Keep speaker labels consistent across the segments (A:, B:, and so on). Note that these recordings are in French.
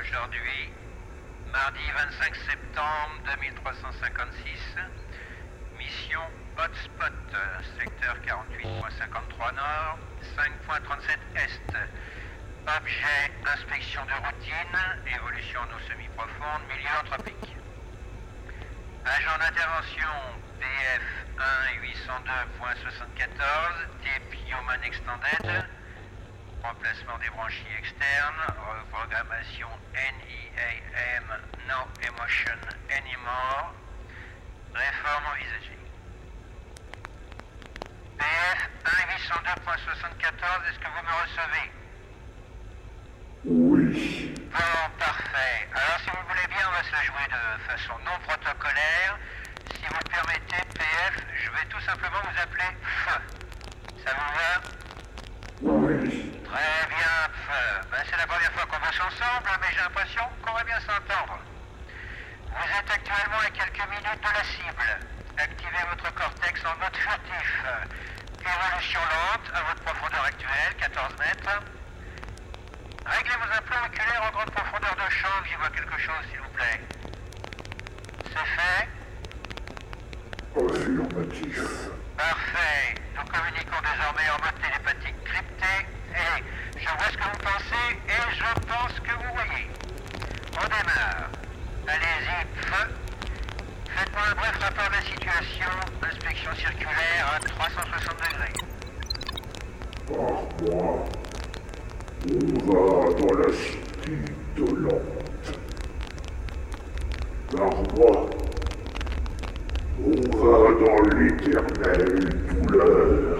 A: Aujourd'hui, mardi 25 septembre 2356, mission Hotspot, secteur 48.53 nord, 5.37 est. Objet, inspection de routine, évolution non semi-profonde, milieu anthropique. Agent d'intervention PF 1-802.74, type Human Extended, remplacement des branchies externes, reprogrammation NEAM, No Emotion Anymore, réforme envisagée. PF 1-802.74, est-ce que vous me recevez?
B: Oui.
A: Bon, parfait. Alors, si vous voulez bien, on va se la jouer de façon non protocolaire. Si vous le permettez, PF, je vais tout simplement vous appeler Feu. Ça vous va? Très bien. Ben, c'est la première fois qu'on bosse ensemble, mais j'ai l'impression qu'on va bien s'entendre. Vous êtes actuellement à quelques minutes de la cible. Activez votre cortex en mode furtif. Évolution lente à votre profondeur actuelle, 14 mètres. Réglez vos implants oculaires en grande profondeur de champ, j'y vois quelque chose, s'il vous plaît. C'est fait
B: Affirmatif.
A: Parfait. Nous communiquons désormais en mode télépathique crypté. Et je vois ce que vous pensez et je pense que vous voyez. On démarre. Allez-y, feu. Faites-moi un bref rapport de la situation. Inspection circulaire à 360 degrés.
B: Par moi, on va dans la cité dolente. Par moi, on va dans l'éternelle douleur.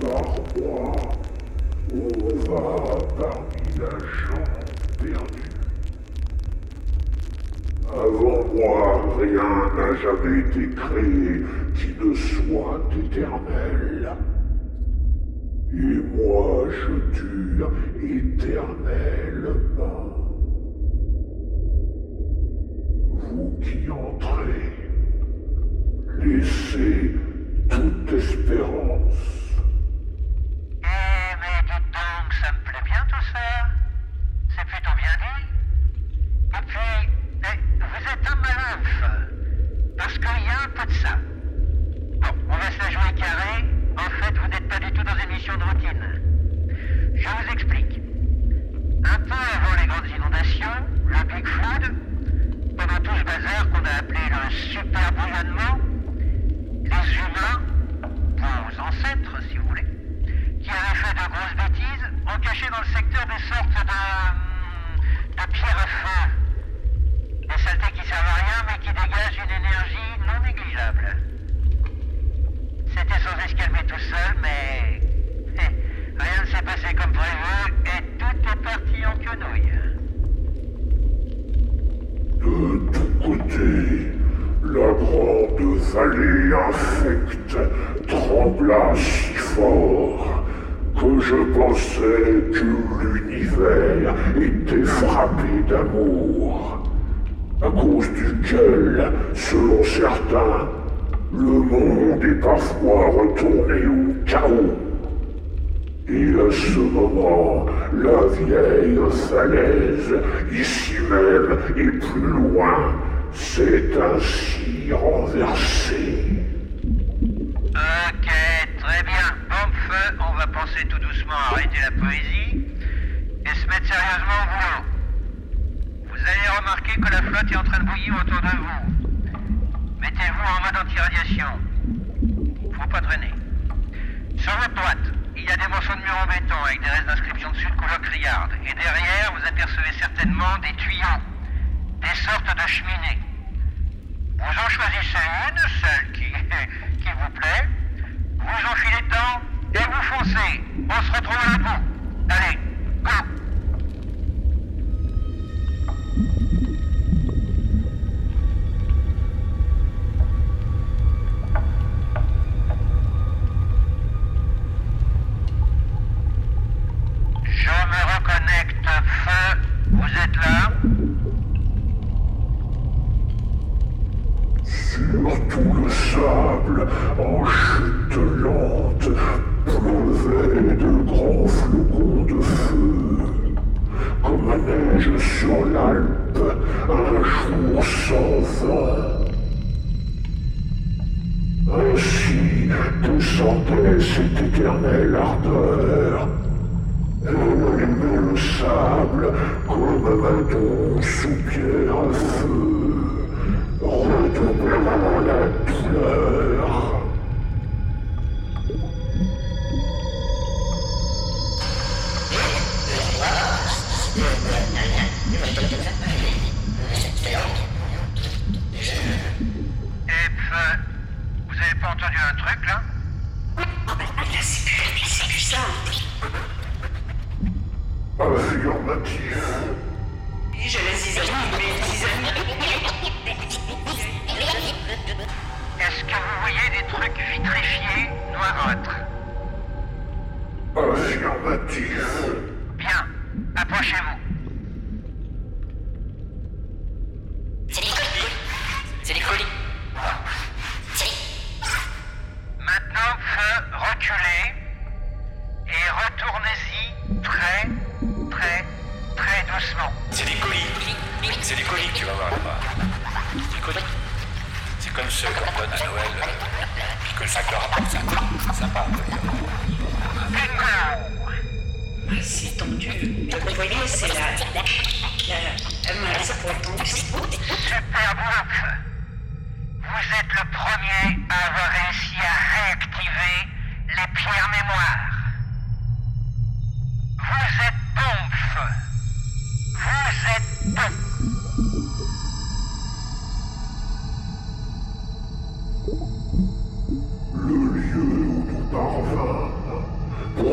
B: Par moi, on va parmi la gente perdue. Avant moi, rien n'a jamais été créé qui ne soit éternel. Et moi, je dure éternellement. Vous qui entrez, laissez toute espérance.
A: Eh, mais dites donc, ça me plaît bien tout ça. C'est plutôt bien dit. Et puis, eh, vous êtes un malin, Parce qu'il y a un peu de ça. Bon, on va se la jouer carré. En fait, vous n'êtes pas du tout dans une mission de routine. Je vous explique. Un peu avant les grandes inondations, le Big Flood, pendant tout ce bazar qu'on a appelé le super bouillonnement, les humains, vos ancêtres si vous voulez, qui avaient fait de grosses bêtises, ont caché dans le secteur des sortes de, de pierres à. Des saletés qui servent à rien mais qui dégagent une énergie non négligeable. C'était sans escalmer tout seul, mais rien ne s'est passé comme prévu et tout est parti en quenouille.
B: De tous côtés, la grande trembla si fort que je pensais que l'univers était frappé d'amour, à cause duquel, selon certains, le monde est parfois retourné au chaos. Et à ce moment, la vieille falaise, ici même et plus loin, s'est ainsi renversée.
A: Ok, très bien. Homme feu, tout doucement arrêter la poésie et se mettre sérieusement au boulot. Vous allez remarquer que la flotte est en train de bouillir autour de vous. Mettez-vous en mode anti-radiation. Faut pas traîner. Sur votre droite, il y a des morceaux de mur en béton avec des restes d'inscription dessus de couleur criarde. Et derrière, vous apercevez certainement des tuyaux, des sortes de cheminées. Vous en choisissez une, celle qui, qui vous plaît, vous enfilez dedans et vous foncez. On se retrouve à bout. Allez,
B: sur l'Alpe, un jour sans fin. Ainsi descendait cette éternelle ardeur. Elle le sable comme un bâton sous pierre Affirmatif.
C: J'ai C'est des colis
D: que tu vas voir là-bas. Des colis. C'est comme ceux qu'on donne à Noël, puis que le facteur apporte ça. C'est sympa.
A: Bingo
C: Ah, c'est tendu. Vous voyez, c'est la. la. la. Ça pourrait être tendu.
A: Super Brook Vous êtes le premier à avoir réussi à réactiver les pierres mémoires. Vous êtes bon, feu. Vous êtes bon.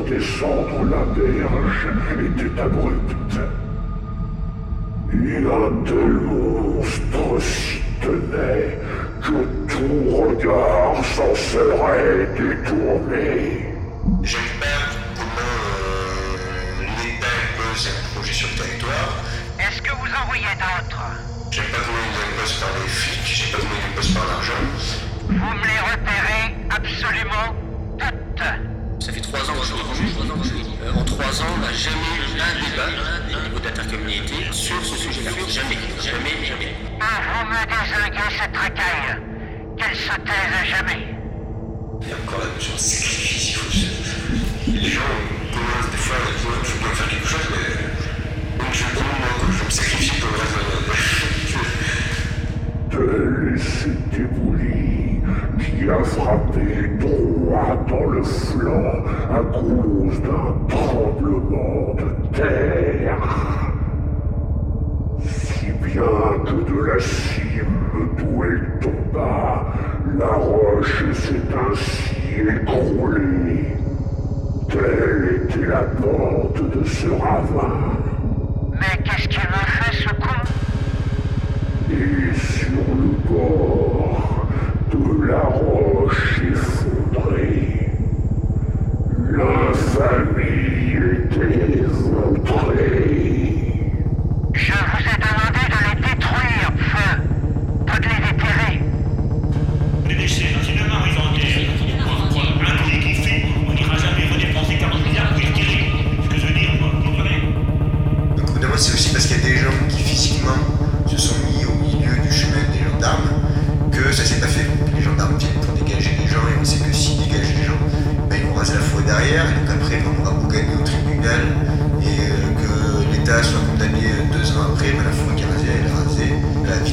B: Descendre la berge était abrupt. Et un tel monstre s'y tenait que tout regard s'en serait détourné.
E: Comment euh, l'État impose un projet sur le territoire.
A: Est-ce que vous en voyez d'autres?
E: J'aime pas comment il impose par les flics. J'aime pas comment il impose par l'argent.
A: Vous me les
F: trois ans je suis Euh, En trois ans, on n'a jamais eu un débat au niveau d'intercommunalité sur ce sujet-là. Jamais, jamais, jamais.
A: Ah, vous me désinguez cette racaille. Qu'elle se taise à jamais.
E: Il y a encore la notion de sacrifice. Il faut se... Les gens commencent des fois à dire faut bien faire quelque chose, mais. Donc je prends moi, je me sacrifie pour le reste de ma vie.
B: Tel est cet éboulis qui a frappé dans le flanc à cause d'un tremblement de terre. Si bien que de la cime d'où elle tomba, la roche s'est ainsi écroulée. Telle était la pente de ce ravin.
A: Mais qu'est-ce qu'il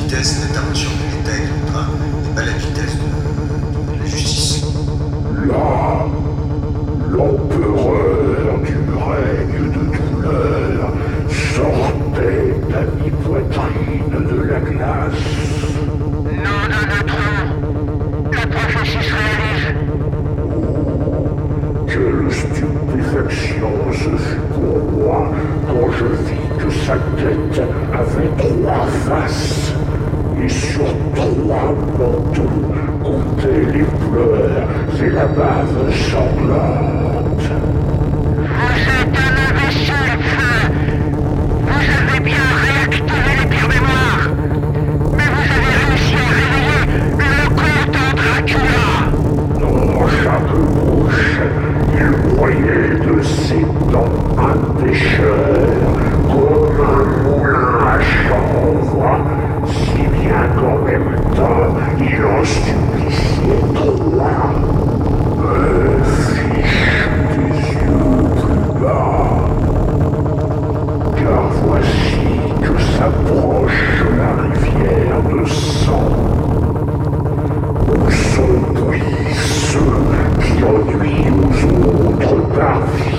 E: vitesse d'intervention de l'État et de l'État n'est pas la vitesse de, la justice.
B: Là, l'empereur du règne de douleur sortait à mi-poitrine de la glace.
A: Nom de notre La prophétie se réalise.
B: Quelle stupéfaction ce fut pour moi quand je vis que sa tête avait trois faces et sur trois manteaux comptaient les pleurs et la bave sanglante. approche la rivière de sang, où sont pris ceux qui ennuient aux autres parties.